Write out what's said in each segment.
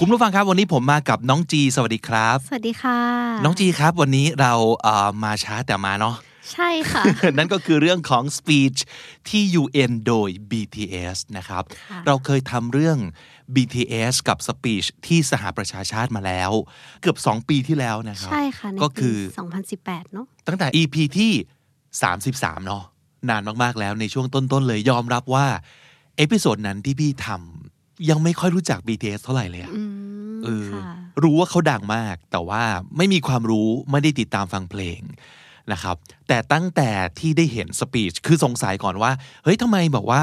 คุณผู้ฟังครับวันนี้ผมมากับน้องจี สวัสดีครับ สวัสดีค่ะ น้องจีครับวันนี้เราเอ่อมาช้าแต่มาเนาะใช่ค่ะ นั่นก็คือเรื่องของ speech ที่ UN โดย BTS นะครับค่ะเราเคยทำเรื่อง BTS กับ speech ที่สหประชาชาติมาแล้ว เกือบ 2 ปีที่แล้วนะครับ ใช่ค่ะในก็คือปี2018 เนอะตั้งแต่ EP ที่ 33 เนาะนานมาก ๆ แล้วในช่วงต้น ๆ เลยยอมรับว่า episode นั้นที่พี่ทำ ยังไม่ค่อยรู้จัก BTS เท่าไหร่เลยอะอืมเออค่ะรู้ว่าเขาดังมาก แต่ว่าไม่มีความรู้ไม่ได้ติดตามฟังเพลงนะครับ แต่ตั้งแต่ที่ได้เห็น speech คือสงสัยก่อนว่า เฮ้ยทำไมบอกว่า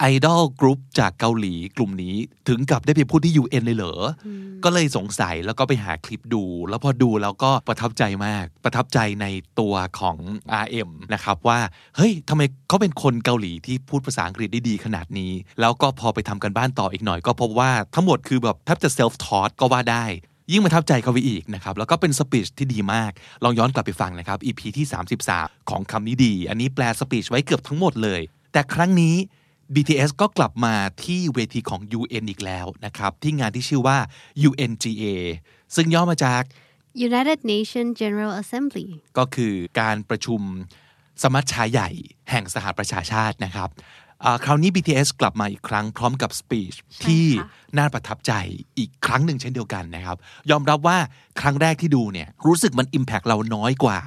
idol group จากเกาหลีกลุ่มนี้ถึงกับได้ไปพูดที่ UN เลยเหรอก็เลยสงสัยแล้วก็ไปหาคลิปดู แล้วพอดูแล้วก็ประทับใจมาก ประทับใจในตัวของ RM นะครับว่า เฮ้ยทำไมเขาเป็นคนเกาหลีที่พูดภาษาอังกฤษได้ดีขนาดนี้ แล้วก็พอไปทำกันบ้านต่ออีกหน่อย ก็พบว่าทั้งหมดคือแบบแทบจะ self taught ก็ว่าได้ ยิ่งประทับใจเขาไปอีกนะครับ แล้วก็เป็นสปีชที่ดีมาก ลองย้อนกลับไปฟังนะครับ EP ที่ 33 ของคำนี้ดี อันนี้แปลสปีชไว้เกือบทั้งหมดเลย แต่ครั้งนี้ BTS ก็กลับมาที่เวทีของ UN อีกแล้วนะครับ ที่งานที่ชื่อว่า UNGA ซึ่งย่อมาจาก United Nations General Assembly ก็คือการประชุมสมัชชาใหญ่แห่งสหประชาชาตินะครับอ่าคราวนี้ BTS กลับมาอีกครั้งพร้อมกับสปีชที่น่าประทับใจอีกครั้งหนึ่งเช่นเดียวกันนะครับ ยอมรับว่าครั้งแรกที่ดูเนี่ยรู้สึกมัน Impact เราน้อยกว่า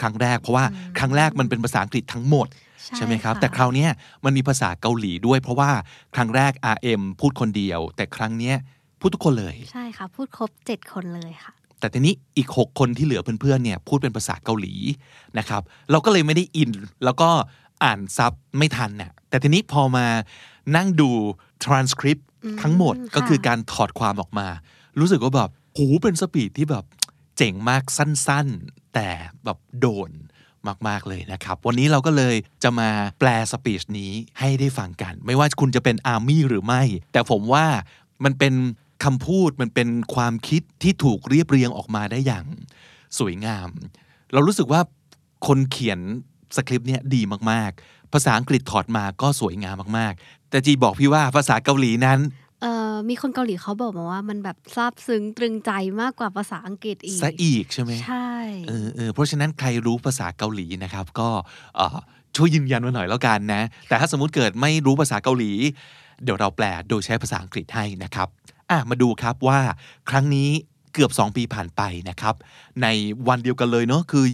ครั้งแรกเพราะว่าครั้งแรกมันเป็นภาษาอังกฤษทั้งหมด ใช่ใช่ไหมครับค่ะแต่คราวเนี้ยมันมีภาษาเกาหลีด้วย เพราะว่าครั้งแรก RM พูดคนเดียว แต่ครั้งเนี้ยพูดทุกคนเลย ใช่ค่ะ พูดครบ 7 คนเลยค่ะ แต่ทีนี้อีก 6 คนที่เหลือเพื่อนๆเนี่ยพูดเป็นภาษาเกาหลีนะครับ เราก็เลยไม่ได้อิน แล้วก็อ่านซับไม่ทันน่ะแต่ทีนี้พอมานั่งดู transcript ทั้งหมดค่ะก็คือการถอดความออกมา รู้สึกว่าแบบโหเป็นสปีดที่แบบเจ๋งมากสั้นๆ แต่แบบโดน มากๆเลยนะครับ วันนี้เราก็เลยจะมาแปลสปีชนี้ให้ได้ฟังกัน ไม่ว่าคุณจะเป็นอาร์มี่หรือไม่ แต่ผมว่ามันเป็นคำพูดมันเป็นความคิดที่ถูกเรียบเรียงออกมาได้อย่างสวยงาม เรารู้สึกว่าคนเขียนสคริปต์เนี่ยดีมากๆ ภาษาอังกฤษถอดมาก็สวยงามมากๆ แต่จีบอกพี่ว่าภาษาเกาหลีนั้น เอ่อมีคนเกาหลีเขาบอกมาว่ามันแบบซาบซึ้งตรึงใจมากกว่าภาษาอังกฤษอีกซะอีกใช่ไหมใช่เออเออเพราะฉะนั้นใครรู้ภาษาเกาหลีนะครับ ก็เอ่อช่วยยืนยันมาหน่อยแล้วกันนะ แต่ถ้าสมมุติเกิดไม่รู้ภาษาเกาหลี เดี๋ยวเราแปลโดยใช้ภาษาอังกฤษให้นะครับอะมาดูครับว่าครั้งนี้เกือบ 2 ปีผ่านไปนะครับ ในวันเดียวกันเลยเนาะคือ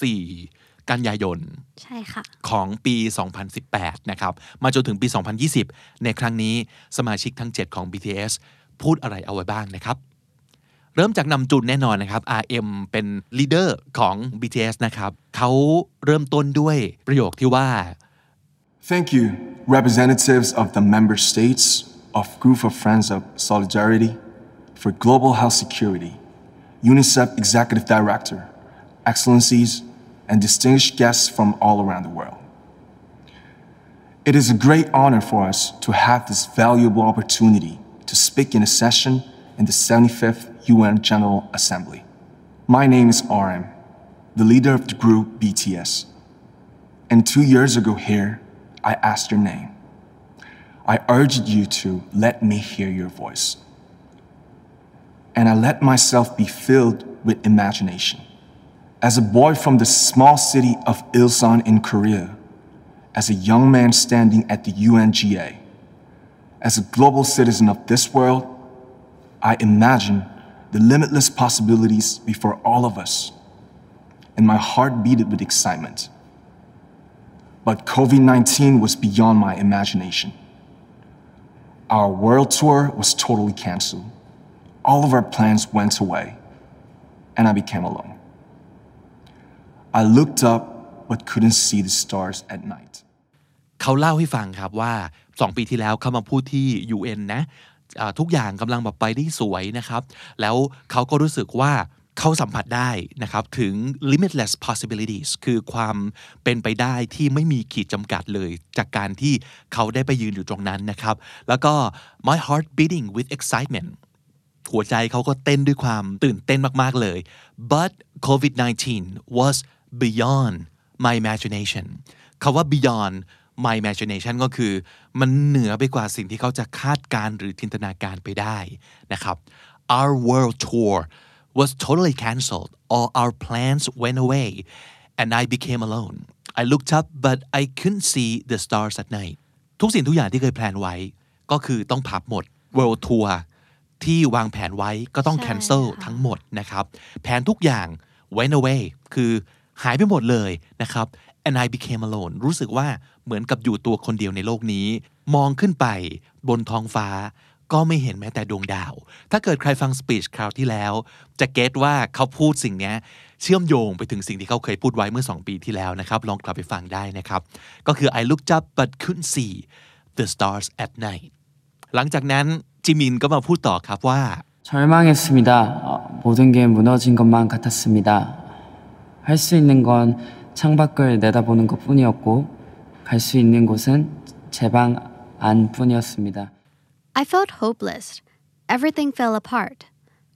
24 กันยายนใช่ค่ะของปี 2018 นะครับ มาจนถึงปี 2020 ในครั้งนี้สมาชิกทั้ง 7 ของ BTS พูดอะไรเอาไว้บ้างนะครับ เริ่มจากนำจุนแน่นอนนะครับ RM เป็นลีดเดอร์ของ BTS นะครับเขาเริ่มต้นด้วยประโยคที่ว่า Thank you, representatives of the member states of Group of Friends of Solidarity for Global Health Security, UNICEF Executive Director, Excellencies, and distinguished guests from all around the world. It is a great honor for us to have this valuable opportunity to speak in a session in the 75th UN General Assembly. My name is RM, the leader of the group BTS. And two years ago here, I asked your name. I urged you to let me hear your voice. And I let myself be filled with imagination. As a boy from the small city of Ilsan in Korea, as a young man standing at the UNGA, as a global citizen of this world, I imagine the limitless possibilities before all of us. And my heart beat with excitement. But COVID 19 was beyond my imagination. Our world tour was totally canceled. All of our plans went away, and I became alone. I looked up but couldn't see the stars at night. เขาเล่าให้ฟังครับว่าสองปีที่แล้วเขามาพูดที่ UN นะทุกอย่างกำลังแบบไปได้สวยนะครับ แล้วเขาก็รู้สึกว่าเขาสัมผัสได้นะครับ ถึง limitless possibilities คือความเป็นไปได้ที่ไม่มีขีดจำกัดเลย จากการที่เขาได้ไปยืนอยู่ตรงนั้นนะครับ แล้วก็ my heart beating with excitement หัวใจเขาก็เต้นด้วยความตื่นเต้นมาก ๆ เลย but COVID-19 was beyond my imagination คาว่า beyond my imagination ก็คือ มันเหนือไปกว่าสิ่งที่เขาจะคาดการณ์หรือจินตนาการไปได้นะครับ our world tour was totally cancelled all our plans went away and I became alone I looked up but I couldn't see the stars at night ทุกสิ่งทุกอย่างที่เคยแพลนไว้ ก็คือต้องพับหมด world tour ที่วางแผนไว้ก็ต้องใช่ cancel ค่ะทั้งหมดนะครับ แผนทุกอย่าง went away คือ หายไปหมดเลยนะครับ and I became alone รู้สึกว่าเหมือนกับอยู่ตัวคนเดียวในโลกนี้ มองขึ้นไปบนท้องฟ้า ก็ไม่เห็นแม้แต่ดวงดาว ถ้าเกิดใครฟังสปีชคราวที่แล้ว จะเก็ตว่าเขาพูดสิ่งเนี้ยเชื่อมโยงไปถึงสิ่งที่เขาเคยพูดไว้เมื่อ 2 ปีที่แล้วนะครับ ลองกลับไปฟังได้นะครับ ก็คือ I looked up but couldn't see the stars at night หลังจากนั้นจิมินก็มาพูดต่อครับว่า 절망했습니다. 어, 모든 게 무너진 것만 같았습니다. 할 수 있는 건 창밖을 내다보는 것 뿐이었고, 갈 수 있는 곳은 제 방 안뿐이었습니다. I felt hopeless. Everything fell apart.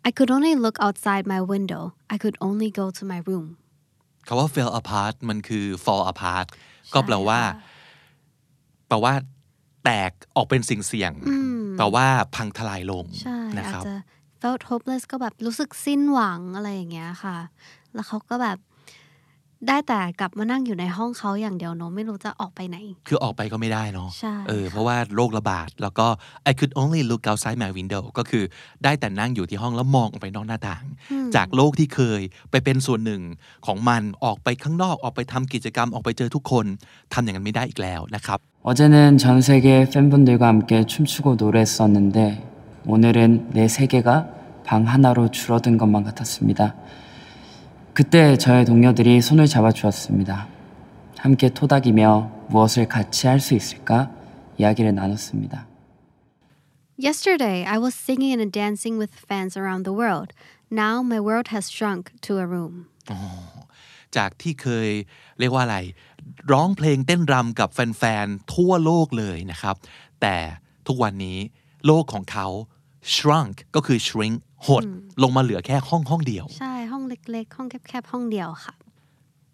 I could only look outside my window. I could only go to my room. คาว่า fell apart มันคือ fall apart ก็แปลว่า แปลว่า แตกออกเป็นสิ่งเสี่ยงแปลว่าพังทลายลง ใช่ นะ อา ค จ รับ จะ felt hopeless ก็แบบรู้สึกสิ้นหวังอะไรอย่างเงี้ยค่ะ แล้วเขาก็แบบ ได้แต่กลับมานั่งอยู่ในห้องเขาอย่างเดียวเนอะไม่รู้จะออกไปไหน คือออกไปก็ไม่ได้เนาะ ใช่ เออ ค่ะ เพราะว่าโรคระบาด แล้วก็ I could only look outside my window ก็คือได้แต่นั่งอยู่ที่ห้องแล้วมองออกไปนอกหน้าต่าง จากโลกที่เคยไปเป็นส่วนหนึ่งของมันออกไปข้างนอกออกไปทำกิจกรรมออกไปเจอทุกคนทำอย่างนั้นไม่ได้อีกแล้วนะครับ 어제는 전 세계 팬분들과 함께 춤추고 노래했었는데, 오늘은 내 세계가 방 하나로 줄어든 것만 같았습니다. 그때 저의 동료들이 손을 잡아주었습니다. 함께 토닥이며 무엇을 같이 할 수 있을까 이야기를 나눴습니다. Yesterday I was singing and dancing with fans around the world. Now my world has shrunk to a room. จากที่เคยเรียกว่าอะไร ร้องเพลงเต้นรำกับแฟนๆ ทั่วโลกเลยนะครับ แต่ทุกวันนี้โลกของเขา shrunk ก็คือ shrink หด ลงมาเหลือแค่ห้องห้องเดียว ใช่ห้อง ่ เล็กๆ ห้องแคบๆ ห้องเดียวค่ะ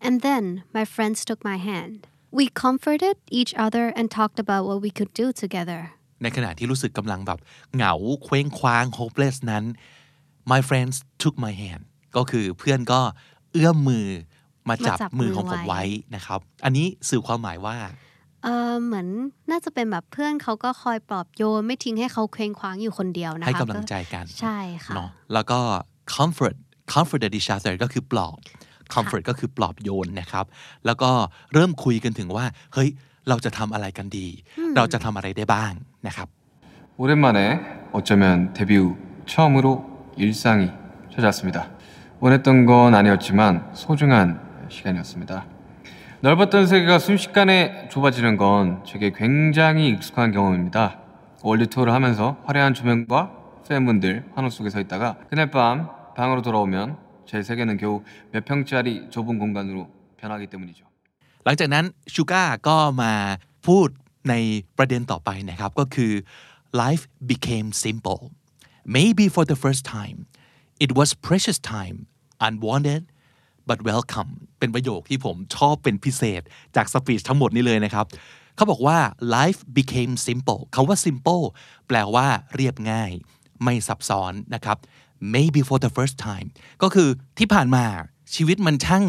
And then my friends took my hand. We comforted each other and talked about what we could do together. ในขณะที่รู้สึกกำลังแบบเหงาเคว้งคว้าง hopeless นั้น my friends took my hand ก็คือเพื่อนก็เอื้อมมือมาจับมาจับมือของมือผมไว้ไว้นะครับ อันนี้สื่อความหมายว่าเออเหมือนน่าจะเป็นแบบเพื่อนเขาก็คอยปลอบโยน ไม่ทิ้งให้เขาเคว้งคว้างอยู่คนเดียวนะคะให้กำลังใจกัน ใช่ค่ะเนาะแล้วก็ comfort comforted each other ก็คือปลอบ comfort ก็คือปลอบโยนนะครับ แล้วก็เริ่มคุยกันถึงว่า เฮ้ย เราจะทำอะไรกันดี เราจะทำอะไรได้บ้างนะครับ 오랜만에 어쩌면 데뷔 후 처음으로 일상이 찾아왔습니다. 원했던 건 아니었지만 소중한 시간이었습니다. 넓었던 세계가 순식간에 좁아지는 건 제게 굉장히 익숙한 경험입니다. 월드 투어를 하면서 화려한 조명과 팬분들 환호 속에 서 있다가 그날 밤 방으로 돌아오면 제 세계는 겨우 몇 평짜리 좁은 공간으로 변하기 때문이죠. หลังจากนั้นชูก้าก็มาพูดในประเด็นต่อไปนะครับ ก็คือ life became simple maybe for the first time it was precious time unwanted but welcome เป็นประโยคที่ผมชอบเป็นพิเศษจากสปีชทั้งหมดนี้เลยนะครับ เขาบอกว่า life became simple คาว่า simple แปลว่าเรียบง่าย ไม่ซับซ้อนนะครับ maybe for the first time ก็คือที่ผ่านมาชีวิตมันช่าง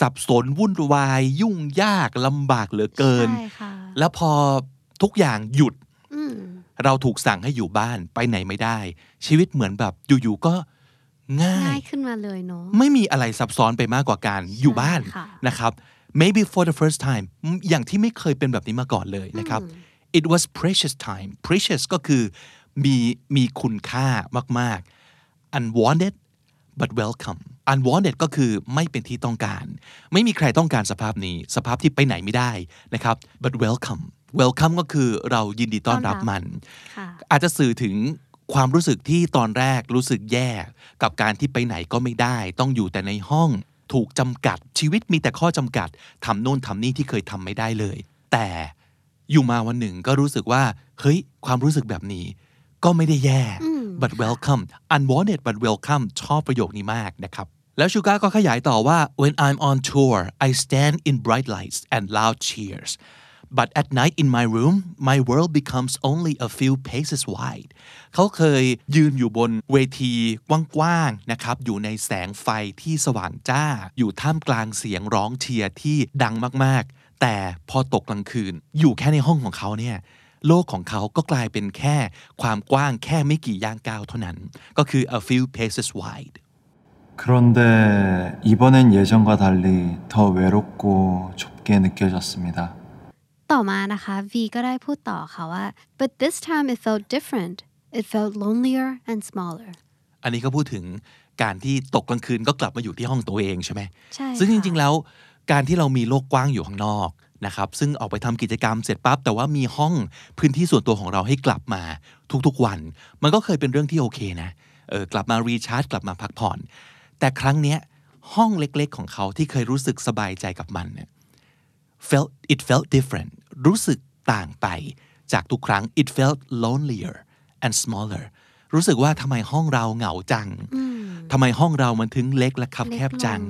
สับสนวุ่นวาย ยุ่งยากลำบากเหลือเกินใช่ค่ะแล้วพอทุกอย่างหยุดอืมเราถูกสั่งให้อยู่บ้านไปไหนไม่ได้ ชีวิตเหมือนแบบอยู่ๆก็ง่ายง่ายขึ้นมาเลยเนาะไม่มีอะไรซับซ้อนไปมากกว่าการอยู่บ้านค่ะนะครับ maybe for the first time อย่างที่ไม่เคยเป็นแบบนี้มาก่อนเลยนะครับ it was precious time precious ก็คือมีมีคุณค่ามากๆ unwanted but welcome unwanted ก็คือไม่เป็นที่ต้องการ ไม่มีใครต้องการสภาพนี้ สภาพที่ไปไหนไม่ได้นะครับ but welcome welcome ก็คือเรายินดีต้อนรับต้อนรับมันค่ะอาจจะสื่อถึงความรู้สึกที่ตอนแรกรู้สึกแย่ กับการที่ไปไหนก็ไม่ได้ ต้องอยู่แต่ในห้องถูกจำกัดชีวิตมีแต่ข้อจำกัดทำโน่นทำนี่ที่เคยทำไม่ได้เลย แต่อยู่มาวันหนึ่งก็รู้สึกว่า เฮ้ย ความรู้สึกแบบนี้ ก็ไม่ได้แย่ but welcome unwanted but welcome ชอบประโยคนี้มากนะครับแล้วชูก้าก็ขยายต่อว่า when I'm on tour I stand in bright lights and loud cheers but at night in my room my world becomes only a few paces wide เขาเคยยืนอยู่บนเวทีกว้างๆนะครับ อยู่ในแสงไฟที่สว่างจ้า อยู่ท่ามกลางเสียงร้องเชียร์ที่ดังมากๆ แต่พอตกกลางคืน อยู่แค่ในห้องของเขาเนี่ย โลกของเขาก็กลายเป็นแค่ความกว้างแค่ไม่กี่ย่างก้าวเท่านั้น ก็คือ a few paces wide 그런데 이번엔 예전과 달리 더 외롭고 좁게 느껴졌습니다. ต่อมานะคะ V ก็ได้พูดต่อค่ะว่า but this time it felt different it felt lonelier and smaller อันนี้ก็พูดถึงการที่ตกกลางคืนก็กลับมาอยู่ที่ห้องตัวเองใช่ไหม ใช่ ซึ่งจ ค่ะ ริงๆ แล้วการที่เรามีโลกกว้างอยู่ข้างนอก นะครับซึ่งออกไปทำกิจกรรมเสร็จปั๊บแต่ว่ามีห้องพื้นที่ส่วนตัวของเราให้กลับมาทุกๆวัน มันก็เคยเป็นเรื่องที่โอเคนะเออกลับมารีชาร์จกลับมาพักผ่อน แต่ครั้งเนี้ยห้องเล็กๆของเขาที่เคยรู้สึกสบายใจกับมันเนี่ย felt it felt different รู้สึกต่างไปจากทุกครั้ง it felt lonelier and smaller รู้สึกว่าทำไมห้องเราเหงาจังทำไมห้องเรามันถึงเล็กและคับแคบจัง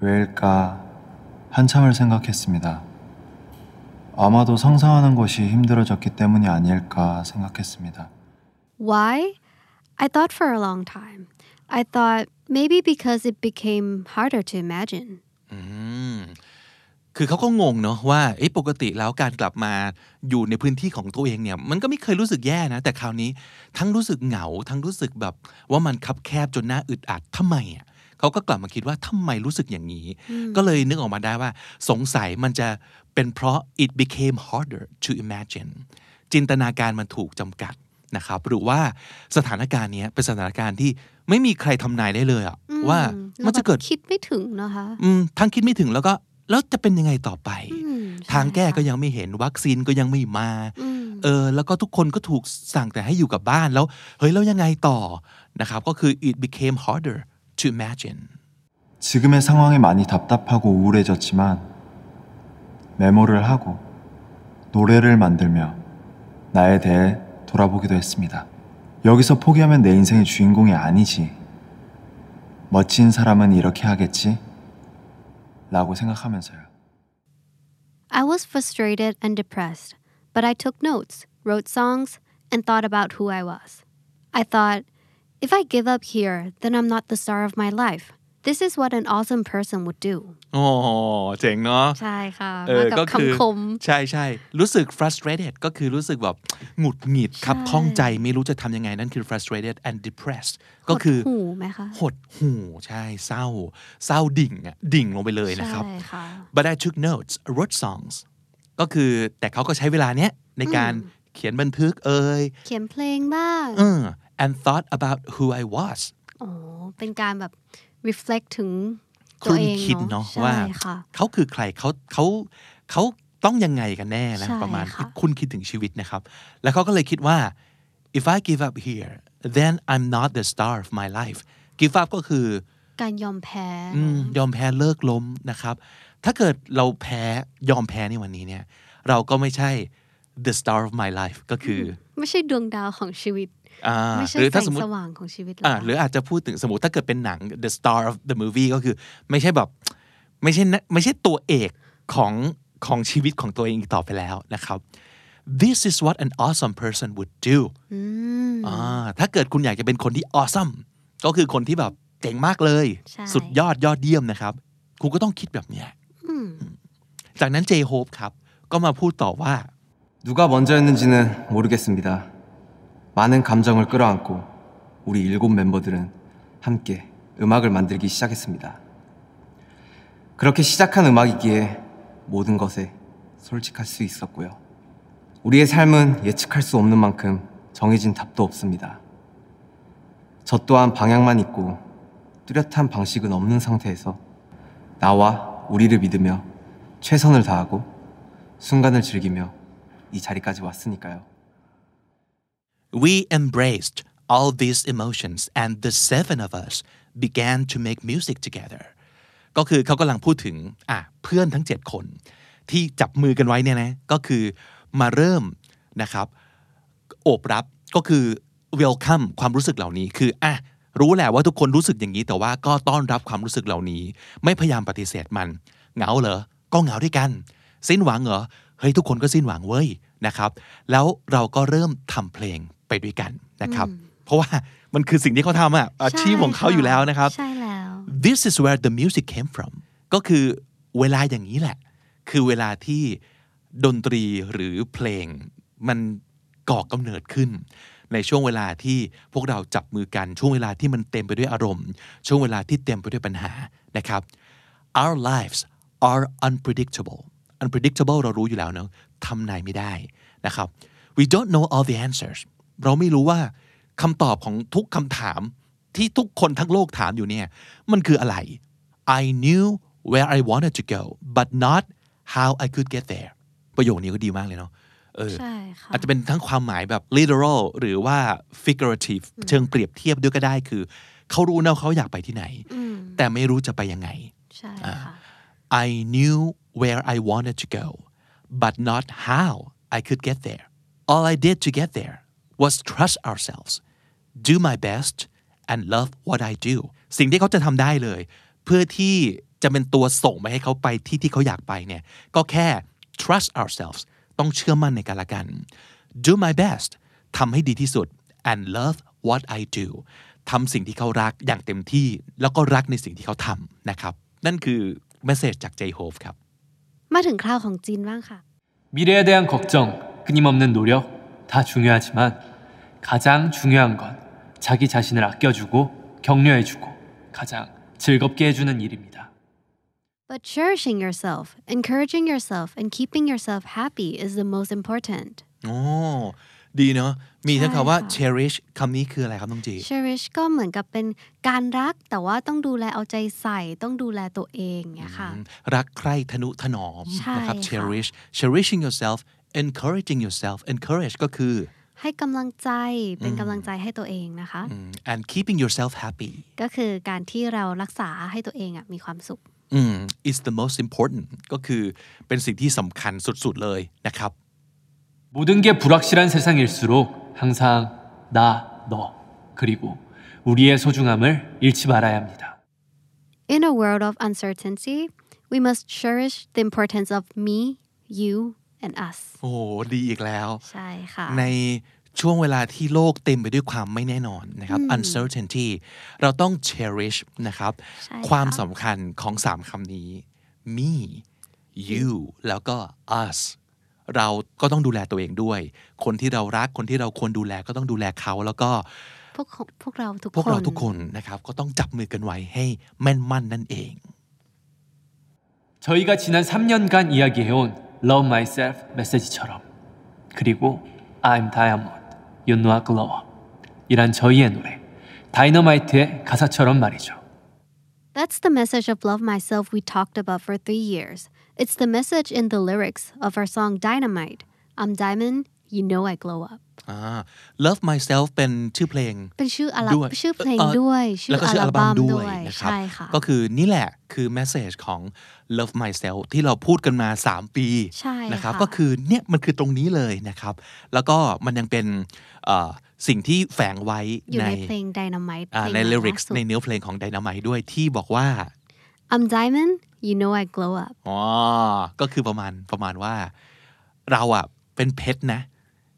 เวลกา 한참을 생각했습니다. 아마도 상상하는 것이 힘들어졌기 때문이 아닐까 생각했습니다. Why? I thought for a long time. I thought maybe because it became harder to imagine. อืมคือเขาก็งงเนาะว่าเอ๊ะปกติแล้วการกลับมาอยู่ในพื้นที่ของตัวเองเนี่ย มันก็ไม่เคยรู้สึกแย่นะ แต่คราวนี้ทั้งรู้สึกเหงา ทั้งรู้สึกแบบว่ามันคับแคบจนน่าอึดอัดทำไมอ่ะ เขาก็กลับมาคิดว่าทำไมรู้สึกอย่างนี้ ก็เลยนึกออกมาได้ว่า สงสัยมันจะเป็นเพราะ it became harder to imagine จินตนาการมันถูกจำกัดนะครับหรือว่าสถานการณ์เนี้ยเป็นสถานการณ์ที่ไม่มีใครทำนายได้เลยอะว่าอืมันจะเกิดราแบบคิดไม่ถึงนะคะอืมทั้งคิดไม่ถึงแล้วก็แล้วจะเป็นยังไงต่อไปอืมทางแก้ใช่ค่ะก็ยังไม่เห็นวัคซีนก็ยังไม่มาอืมเออแล้วก็ทุกคนก็ถูกสั่งแต่ให้อยู่กับบ้านแล้ว เฮ้ยแล้วยังไงต่อนะครับก็คือ it became harder to imagine 지금의 상황이 많이 답답하고 우울해졌지만 메모를 하고 노래를 만들며 나에 대해 돌아보기도 했습니다. 여기서 포기하면 내 인생의 주인공이 아니지. 멋진 사람은 이렇게 하겠지. 라고 생각하면서요. I was frustrated and depressed, but I took notes, wrote songs, and thought about who I was. I thought, if I give up here, then I'm not the star of my life. This is what an awesome person would do. โอ้เจ๋งเนาะ ใช่ค่ะเอมาอกับก็คือคำคม ใช่ใช่ รู้สึก frustrated ก็คือรู้สึกแบบหงุดหงิดครับใช่ข้องใจไม่รู้จะทำยังไง นั่นคือ frustrated and depressed ก็คือ หดหูไหมคะ หดหูใช่ เศร้า เศร้าดิ่งอะดิ่งลงไปเลยนะครับใช่ค่ะ but I took notes wrote songs ก็คือแต่เขาก็ใช้เวลาเนี้ยในการเขียนบันทึกเอ่ย เขียนเพลงบ้างเออ and thought about who I was โอ้เป็นการแบบ reflect ถึงคตัวรุ่นเองคิดเนาะใช่ว่าค่ะเขาคือใครเขาเขาเขาต้องยังไงกันแน่นะใช่ประมาณค่ะคุณคิดถึงชีวิตนะครับ แล้วเขาก็เลยคิดว่า if I give up here then I'm not the star of my life give up ก็คือ การยอมแพ้อืมยอมแพ้เลิกล้มนะครับ ถ้าเกิดเราแพ้ยอมแพ้ในวันนี้เนี่ย เราก็ไม่ใช่ the star of my life ก็คือ ไม่ใช่ดวงดาวของชีวิตอ่าไม่ใช่ หรือ แส ถ้าง สมมติ สว่างของชีวิต อ่า เรา หรืออาจจะพูดถึงสมมติถ้าเกิดเป็นหนัง the star of the movie ก็คือ ไม่ใช่แบบ ไม่ใช่นะไม่ใช่ตัวเอกของของชีวิตของตัวเองอีกต่อไปแล้วนะครับ this is what an awesome person would do อ่าถ้าเกิดคุณอยากจะเป็นคนที่ awesome ก็คือคนที่แบบเจ๋งมากเลย ใช่ สุดยอดยอดเยี่ยมนะครับ คุณก็ต้องคิดแบบเนี้ยจากนั้นเจโฮปครับ ก็มาพูดต่อว่า 누가 먼저였는지는 모르겠습니다. 많은 감정을 끌어안고 우리 일곱 멤버들은 함께 음악을 만들기 시작했습니다. 그렇게 시작한 음악이기에 모든 것에 솔직할 수 있었고요. 우리의 삶은 예측할 수 없는 만큼 정해진 답도 없습니다. 저 또한 방향만 있고 뚜렷한 방식은 없는 상태에서 나와 우리를 믿으며 최선을 다하고 순간을 즐기며 이 자리까지 왔으니까요. We embraced all these emotions and the seven of us began to make music together ก็คือเขากำลังพูดถึงอะเพื่อนทั้ง 7 คน ที่จับมือกันไว้เนี่ยนะก็คือมาเริ่มนะครับโอบรับก็คือ welcome ความรู้สึกเหล่านี้คืออะรู้แหละว่าทุกคนรู้สึกอย่างนี้ แต่ว่าก็ต้อนรับความรู้สึกเหล่านี้ ไม่พยายามปฏิเสธมันเหงาเหรอก็เหงาด้วยกัน สิ้นหวังเหรอเฮ้ยทุกคนก็สิ้นหวังเว้ยนะครับ แล้วเราก็เริ่มทำเพลง ไปด้วยกันนะครับ เพราะว่ามันคือสิ่งที่เขาทำอะอาชีพของเขาอยู่แล้วนะครับ ใช่แล้ว this is where the music came from ก็คือเวลาอย่างนี้แหละ คือเวลาที่ดนตรีหรือเพลง มันก่อกำเนิดขึ้น ในช่วงเวลาที่พวกเราจับมือกันช่วงเวลาที่มันเต็มไปด้วยอารมณ์ ช่วงเวลาที่เต็มไปด้วยปัญหานะครับ our lives are unpredictable unpredictable เรารู้อยู่แล้วเนอะทำนายไม่ได้นะครับ we don't know all the answers เราไม่รู้ว่าคำตอบของทุกคำถามที่ทุกคนทั้งโลกถามอยู่เนี่ย มันคืออะไร I knew where I wanted to go but not how I could get there ประโยคนี้ก็ดีมากเลยเนาะเออใช่ค่ะอาจจะเป็นทั้งความหมายแบบ literal หรือว่า figurative เชิงเปรียบเทียบด้วยก็ได้คือ เขารู้นะว่าเขาอยากไปที่ไหน แต่ไม่รู้จะไปยังไงใช่ค่ะ I knew where I wanted to go but not how I could get there all I did to get there was trust ourselves do my best and love what I do สิ่งที่เขาจะทำได้เลย เพื่อที่จะเป็นตัวส่งไปให้เขาไปที่ที่เขาอยากไปเนี่ยก็แค่ trust ourselves ต้องเชื่อมั่นในกันละกัน do my best ทำให้ดีที่สุด and love what I do ทำสิ่งที่เขารักอย่างเต็มที่ แล้วก็รักในสิ่งที่เขาทำนะครับ นั่นคือเมสเซจจาก J-Hope ครับ มาถึงคราวของจีนบ้างค่ะ 미래에 대한 걱정, 끊임없는 노력 다 중요하지만 가장 중요한 건 자기 자신을 아껴주고 격려해주고 가장 즐겁게 해주는 일입니다. But cherishing yourself, encouraging yourself, and keeping yourself happy is the most important. โอ้ดีเนาะมีทั้ง ใช่ คำว่า ค่ะ cherish คำนี้คืออะไรครับน้องจี cherish ก็เหมือนกับเป็นการรัก แต่ว่าต้องดูแลเอาใจใส่ ต้องดูแลตัวเองเนี่ยค่ะ รักใคร่ทนุถนอม ใช่ นะครับ ค่ะ cherish cherishing yourself encouraging yourself encourage ก็คือ ให้กำลังใจ เป็นกำลังใจให้ตัวเองนะคะ อืม and keeping yourself happy ก็คือการที่เรารักษาให้ตัวเองอะมีความสุข อืม is the most important ก็คือเป็นสิ่งที่สำคัญสุดๆเลยนะครับ 모든 게 불확실한 세상일수록 항상 나, 너, 그리고 우리의 소중함을 잃지 말아야 합니다. In a world of uncertainty we must cherish the importance of me you and us โอ้ดีอีกแล้ว ใช่ค่ะ ในช่วงเวลาที่โลกเต็มไปด้วยความไม่แน่นอนนะครับ uncertainty เราต้อง cherish นะครับ ใช่ค่ะ ความสำคัญของสามคำนี้ me you แล้วก็ us เราก็ต้องดูแลตัวเองด้วย คนที่เรารักคนที่เราควรดูแลก็ต้องดูแลเขา แล้วก็ พวกพวกเราทุก พวก คน เราทุกคนนะครับ ก็ต้องจับมือกันไว้ให้แม่นมั่นนั่นเอง 저희가 지난 3년간 이야기해온 Love Myself 메시지처럼 그리고 I'm Diamond, You know I Glow Up 이란 저희의 노래 다이너마이트의 가사처럼 말이죠. That's the message of Love Myself we talked about for three years. It's the message in the lyrics of our song Dynamite. I'm Diamond, you know I glow up. อ่า Love Myself เป็นชื่อเพลง เป็นชื่ออัลด้วยชื่อเพลงเอ่อด้วยชื่แล้อวก็อัชื่อลอัลบั้บั้มมด้ด้ววยยนะครับใช่ค่ะก็คือนี่แหละคือ message ของ Love Myself ที่เราพูดกันมา 3 ปีใช่นะครับค่ะก็คือเนี่ยมันคือตรงนี้เลยนะครับ แล้วก็มันยังเป็นเอ่อสิ่งที่แฝงไว้อยู่ในในเพลง Dynamite อ่าเพลงในล่า lyrics สุดในเนื้อเพลงของ Dynamite ด้วยที่บอกว่า I'm Diamond you know I glow up อ๋อก็คือประมาณประมาณว่าเราอะเป็นเพชรนะอ่า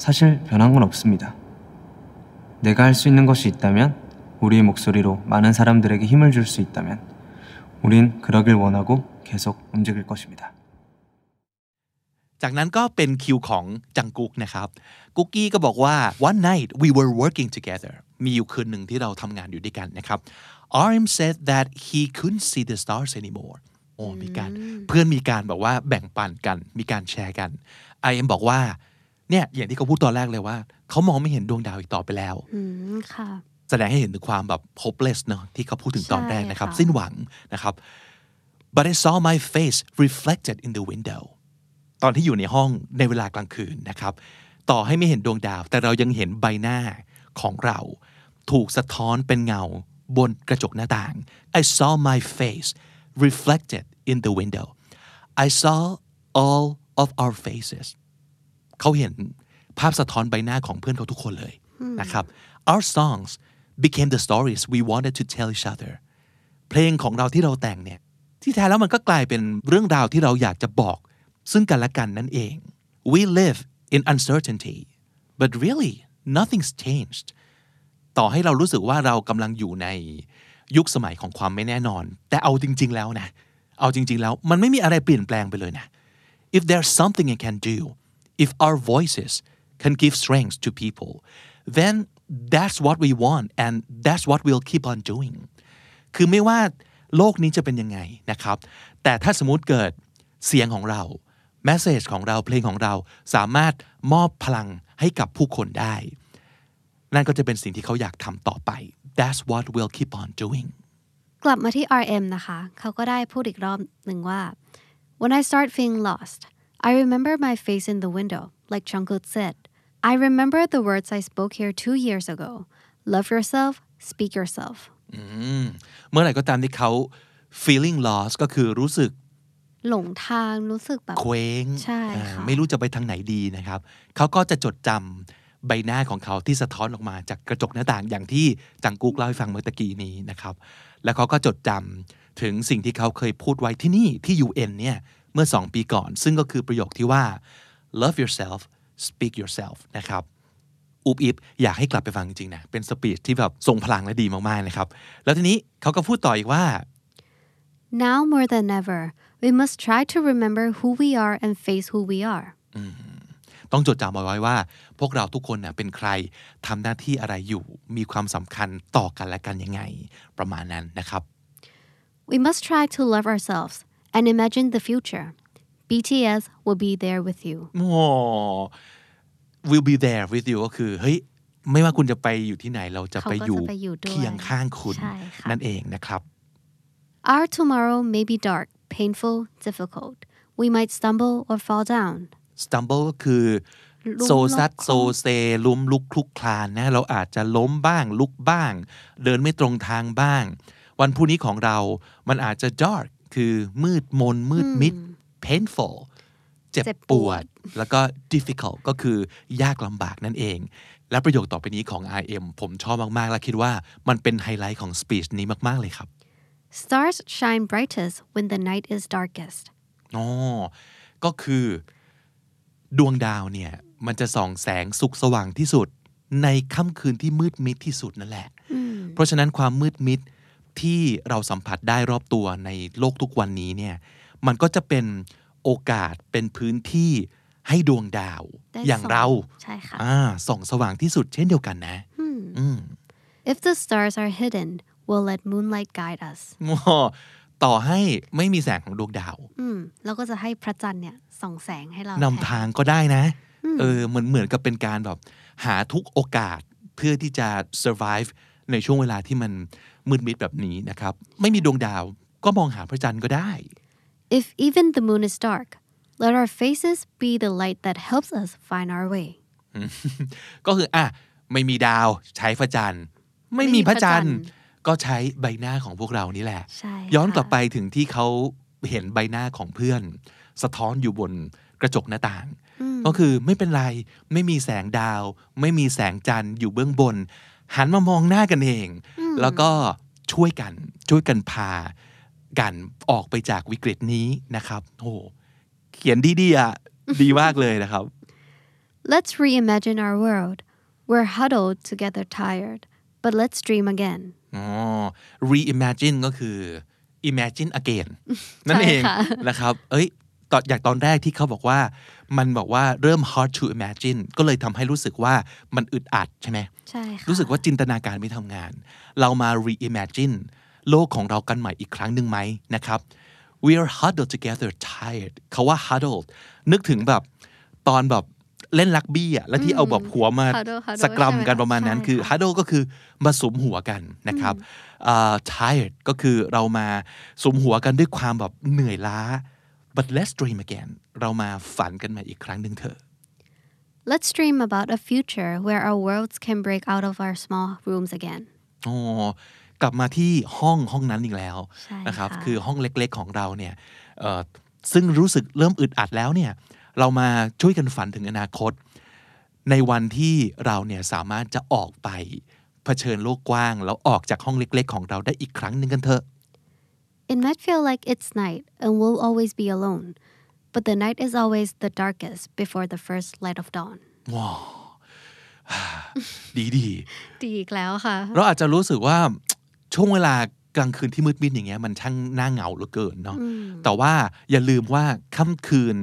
사실 변한 건 없습니다. 내가 할 수 있는 것이 있다면 우리의 목소리로 많은 사람들에게 힘을 줄 수 있다면 우린 그러길 원하고 계속 움직일 것입니다. จากนั้นก็เป็นคิวของจังกุกนะครับ กุกกี้ก็บอกว่า one night we were working together มีอยู่คืนหนึ่งที่เราทำงานอยู่ด้วยกันนะครับ RM said that he couldn't see the stars anymore โอ้มีการเพื่อนมีการบอกว่าแบ่งปันกัน มีการแชร์กัน IM บอกว่า เนี่ยอย่างที่เขาพูดตอนแรกเลยว่า เขามองไม่เห็นดวงดาวอีกต่อไปแล้วอืมค่ะแสดงให้เห็นถึงความแบบ hopeless เนอะที่เขาพูดถึงตอนแรกนะครับใช่ค่ะสิ้นหวังนะครับ but I saw my face reflected in the window ตอนที่อยู่ในห้องในเวลากลางคืนนะครับ ต่อให้ไม่เห็นดวงดาว แต่เรายังเห็นใบหน้าของเรา ถูกสะท้อนเป็นเงาบนกระจกหน้าต่าง I saw my face reflected in the window I saw all of our faces เขาเห็นภาพสะท้อนใบหน้าของเพื่อนเขาทุกคนเลยนะครับ Our songs became the stories we wanted to tell each other เพลงของเราที่เราแต่งเนี่ยที่แท้แล้วมันก็กลายเป็นเรื่องราวที่เราอยากจะบอก ซึ่งกันและกันนั่นเอง We live in uncertainty but really nothing's changed ต่อให้เรารู้สึกว่าเรากำลังอยู่ในยุคสมัยของความไม่แน่นอน แต่เอาจริง ๆ แล้วนะ เอาจริง ๆ แล้วมันไม่มีอะไรเปลี่ยนแปลงไปเลยนะ if there's something I can do if our voices can give strength to people then that's what we want and that's what we'll keep on doing คือไม่ว่าโลกนี้จะเป็นยังไงนะครับ แต่ถ้าสมมติเกิดเสียงของเราแมสเซจของเราเพลงของเราสามารถมอบพลังให้กับผู้คนได้ นั่นก็จะเป็นสิ่งที่เขาอยากทำต่อไป that's what we'll keep on doing กลับมาที่ RM นะคะ เขาก็ได้พูดอีกรอบหนึ่งว่า when I start feeling lost I remember my face in the window like Jungkook said I remember the words I spoke here two years ago love yourself speak yourself อืมเมื่อไหร่ก็ตามที่เขา feeling lost ก็คือรู้สึก หลงทางรู้สึกแบบเคว้งใช่อ่าค่ะไม่รู้จะไปทางไหนดีนะครับ เขาก็จะจดจำใบหน้าของเขาที่สะท้อนออกมาจากกระจกหน้าต่างอย่างที่จังกุกเล่าให้ฟังเมื่อตะกี้นี้นะครับ แล้วเขาก็จดจำถึงสิ่งที่เขาเคยพูดไว้ที่นี่ที่ UN เนี่ย เมื่อ 2 ปีก่อน ซึ่งก็คือประโยคที่ว่า love yourself speak yourself นะครับอุบอิบอยากให้กลับไปฟังจริงๆนะเป็นสปีดที่แบบทรงพลังและดีมากๆนะครับ แล้วทีนี้เขาก็พูดต่ออีกว่า now more than ever we must try to remember who we are and face who we are ต้องจดจำเอาไว้ว่า พวกเราทุกคนน่ะเป็นใครทำหน้าที่อะไรอยู่ มีความสำคัญต่อกันและกันยังไง ประมาณนั้นนะครับ we must try to love ourselves and imagine the future BTS will be there with you โอ้ will be there with you ก็คือเฮ้ยไม่ว่าคุณจะไปอยู่ที่ไหนเราจะไปอยู่เขาก็จะไปอยู่ด้วยเคียงข้างคุณใช่ค่ะนั่นเองนะครับ Our tomorrow may be dark, painful, difficult. We might stumble or fall down. stumble ก็คือล้มโซซัดลุกโซเซล้มลุกคลุกคลานนะเราอาจจะล้มบ้างลุกบ้าง เดินไม่ตรงทางบ้าง วันพรุ่งนี้ของเรามันอาจจะ dark คือมืดมนมืดมิด painful เจ็บเจ็บปปววดดแล้วก็ difficult ก็คือยากลำบากนั่นเอง และประโยคต่อไปนี้ของ IM ผมชอบมาก ๆ และคิดว่ามันเป็นไฮไลท์ของสปีชนี้มาก ๆ เลยครับ Stars shine brightest when the night is darkest. อ๋อ ก็คือ ดวงดาวเนี่ย มันจะส่องแสงสุกสว่างที่สุด ในค่ำคืนที่มืดมิดที่สุดนั่นแหละ เพราะฉะนั้นความมืดมิด ที่เราสัมผัสได้รอบตัวในโลกทุกวันนี้เนี่ยมันก็จะเป็นโอกาสเป็นพื้นที่ให้ดวงดาวได้อย่างส่องเราใช่ค่ะอ่าส่องสว่างที่สุดเช่นเดียวกันนะอืม If the stars are hidden, we'll let moonlight guide us. อ๋อต่อให้ไม่มีแสงของดวงดาวอืมแล้วก็จะให้พระจันทร์เนี่ยส่องแสงให้เรานำแททางก็ได้นะ เออเหมือนเหมือนกับเป็นการแบบหาทุกโอกาสเพื่อที่จะ survive ในช่วงเวลาที่มัน มืดมิดแบบนี้นะครับไม่มีดวงดาวก็มองหาพระจันทร์ก็ได้ If even the moon is dark, let our faces be the light that helps us find our way. ก็คืออะไม่มีดาวใช้พระจันทร์ไม่มีพระจันทร์ก็ใช้ใบหน้าของพวกเรานี่แหละใช่ย้อนค่ะกลับไปถึงที่เขาเห็นใบหน้าของเพื่อน สะท้อนอยู่บนกระจกหน้าต่าง ก็คือไม่เป็นไร ไม่มีแสงดาว ไม่มีแสงจันทร์อยู่เบื้องบน หันมามองหน้ากันเอง แล้วก็ช่วยกันช่วยกันพากันออกไปจากวิกฤตนี้นะครับโอ้โหเขียนดีๆอะดีมากเลยนะครับ Let's reimagine our world. We're huddled together tired, but let's dream again. อ๋อ reimagine ก็คือ imagine again นั่นเองใช่ค่ะนะครับ เอ้ย ตอนอย่างตอนแรกที่เขาบอกว่า มันบอกว่าเริ่ม hard to imagine ก็เลยทำให้รู้สึกว่ามันอึดอัดใช่ไหมใช่ค่ะรู้สึกว่าจินตนาการไม่ทำงาน เรามา reimagine โลกของเรากันใหม่อีกครั้งหนึ่งไหมนะครับ we are huddled together tired เขาว่า huddled นึกถึงแบบตอนแบบเล่นลักบี้อะแล้วที่เอาแบบหัวมา huddle huddle สกรัมกันใช่ไหมประมาณนั้นใช่คือค่ะ huddle ก็คือมาสุมหัวกันนะครับอ่า tired ก็คือเรามาสุมหัวกันด้วยความแบบเหนื่อยล้า but let's dream again เรามาฝันกันใหม่อีกครั้งหนึ่งเถอะ Let's dream about a future where our worlds can break out of our small rooms again อ๋อกลับมาที่ห้องห้องนั้นอีกแล้วใช่นะครับค่ะคือห้องเล็กๆของเราเนี่ยเอ่อซึ่งรู้สึกเริ่มอึดอัดแล้วเนี่ยเรามาช่วยกันฝันถึงอนาคต ในวันที่เราเนี่ยสามารถจะออกไปเผชิญโลกกว้าง แล้วออกจากห้องเล็ก ๆ ของเราได้อีกครั้งหนึ่งกันเถอะ It might feel like it's night and we'll always be alone but the night is always the darkest before the first light of dawn ว้าวดีดีดีอีกแล้วค่ะๆเราอาจจะรู้สึกว่าช่วงเวลากลางคืนที่มืดมิดอย่างเงี้ยมันช่างน่าเหงาเหลือเกินเนาะแต่ว่าอย่าลืมว่าค่ำคืน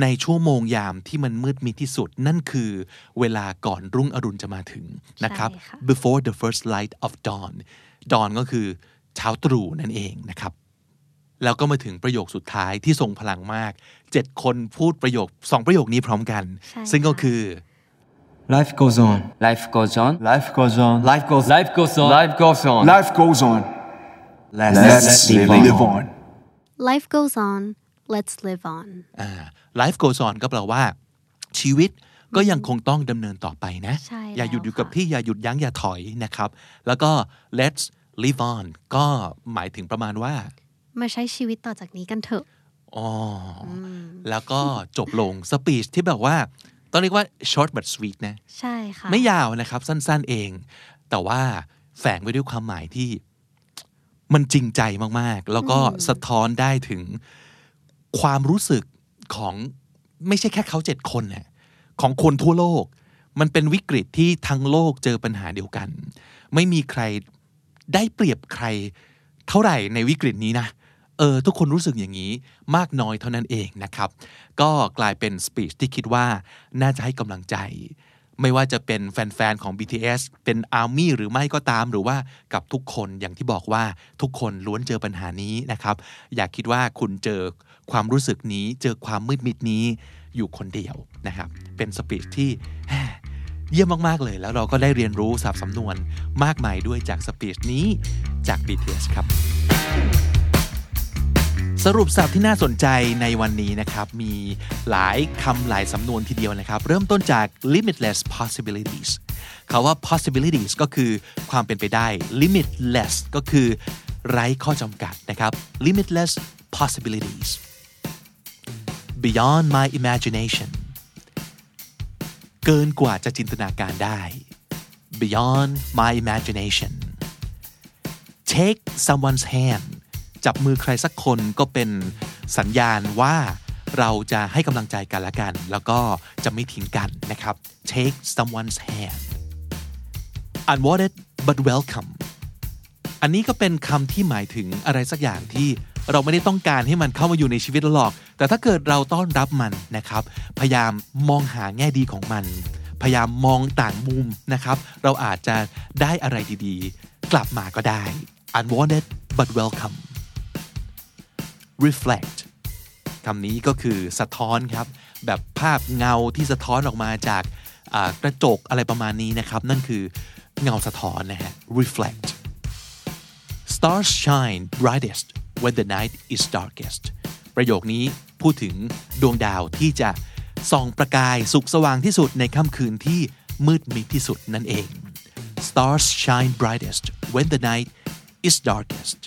ในชั่วโมงยามที่มันมืดมิดที่สุด นั่นคือเวลาก่อนรุ่งอรุณจะมาถึงนะครับใช่ค่ะ before the first light of dawn dawn ก็คือเช้าตรู่นั่นเองนะครับ แล้วก็มาถึงประโยคสุดท้ายที่ทรงพลังมากเจ็ดคนพูดประโยคสองประโยคนี้พร้อมกันใช่ซึ่งก็ค่ะคือ Life goes on Life goes on Life goes on Life goes Life goes on Life goes on Life goes on. Let's, Let's live live on on. Life goes on let's live on อ่า life goes on ก็แปลว่า ชีวิตก็ยังคงต้องดำเนินต่อไปนะใช่อย่าหยุดอยู่กับแล้วค่ะที่อย่าหยุดยั้งอย่าถอยนะครับ แล้วก็ let's live on ก็หมายถึงประมาณว่า มาใช้ชีวิตต่อจากนี้กันเถอะอ๋ออแล้วก็จบลงสปีชที่แบบว่า ต้องเรียกว่า short but sweet นะ ใช่ค่ะ ไม่ยาวนะครับ สั้นๆเอง แต่ว่าแฝงไว้ด้วยความหมายที่มันจริงใจมากๆ แล้วก็สะท้อนได้ถึงความรู้สึกของไม่ใช่แค่เขาเจ็ดคนน่ะของคนทั่วโลก มันเป็นวิกฤตที่ทั้งโลกเจอปัญหาเดียวกัน ไม่มีใครได้เปรียบใครเท่าไหร่ในวิกฤตนี้นะ เออทุกคนรู้สึกอย่างนี้มากน้อยเท่านั้นเองนะครับ ก็กลายเป็นสปีชที่คิดว่าน่าจะให้กำลังใจ ไม่ว่าจะเป็นแฟนๆของ BTS เป็นอาร์มี่หรือไม่ก็ตามหรือว่ากับทุกคนอย่างที่บอกว่าทุกคนล้วนเจอปัญหานี้นะครับ อย่าคิดว่าคุณเจอความรู้สึกนี้ เจอความมืดมิดนี้อยู่คนเดียวนะครับ เป็นสปีชที่เยี่ยมมากๆเลย แล้วเราก็ได้เรียนรู้ศัพท์สำนวนมากมายด้วยจากสปีชนี้จาก BTS ครับ สรุปศัพท์ที่น่าสนใจในวันนี้นะครับ มีหลายคำหลายสำนวนทีเดียวนะครับ เริ่มต้นจาก limitless possibilities คาว่า possibilities ก็คือความเป็นไปได้ limitless ก็คือไร้ข้อจำกัดนะครับ limitless possibilities beyond my imagination เกินกว่าจะจินตนาการได้ beyond my imagination take someone's hand จับมือใครสักคนก็เป็นสัญญาณว่าเราจะให้กำลังใจกันละกัน แล้วก็จะไม่ทิ้งกันนะครับ take someone's hand unwanted but welcome อันนี้ก็เป็นคำที่หมายถึงอะไรสักอย่างที่เราไม่ได้ต้องการให้มันเข้ามาอยู่ในชีวิตเราหรอก แต่ถ้าเกิดเราต้อนรับมันนะครับ พยายามมองหาแง่ดีของมัน พยายามมองต่างมุมนะครับ เราอาจจะได้อะไรดีๆ กลับมาก็ได้ unwanted but welcome reflect คำนี้ก็คือสะท้อนครับ แบบภาพเงาที่สะท้อนออกมาจากกระจกอะไรประมาณนี้นะครับ นั่นคือเงาสะท้อนนะฮะ reflect stars shine brightest when the night is darkest ประโยคนี้พูดถึงดวงดาวที่จะส่องประกายสุขสว่างที่สุดในค่ำคืนที่มืดมิดที่สุดนั่นเอง stars shine brightest when the night is darkest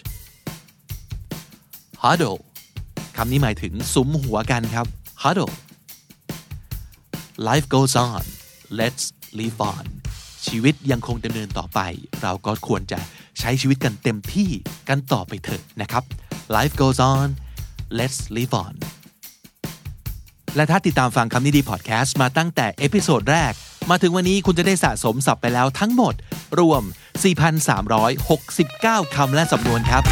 huddle คำนี้หมายถึงสุมหัวกันครับ huddle life goes on let's live on ชีวิตยังคงดำเนินต่อไป เราก็ควรจะใช้ชีวิตกันเต็มที่กันต่อไปเถอะนะครับ life goes on let's live on และถ้าติดตามฟังคำนี้ดีพอดแคสต์มาตั้งแต่ episode แรก มาถึงวันนี้คุณจะได้สะสมศัพท์ไปแล้วทั้งหมด รวม 4,369 คำและสำนวนครับ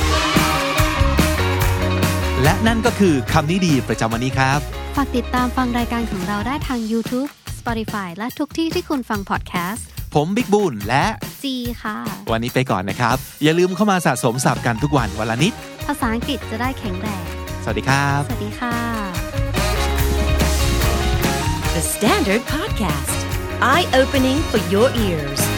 และนั่นก็คือคำนี้ดีประจำวันนี้ครับ ฝากติดตามฟังรายการของเราได้ทาง YouTube Spotify และทุกที่ที่คุณฟังพอดแคสต์ ผมบิ๊กบุญและจีค่ะ วันนี้ไปก่อนนะครับ อย่าลืมเข้ามาสะสมศัพท์กันทุกวันวันละนิด ภาษาอังกฤษจะได้แข็งแรง สวัสดีครับ สวัสดีค่ะ The Standard Podcast, eye opening for your ears.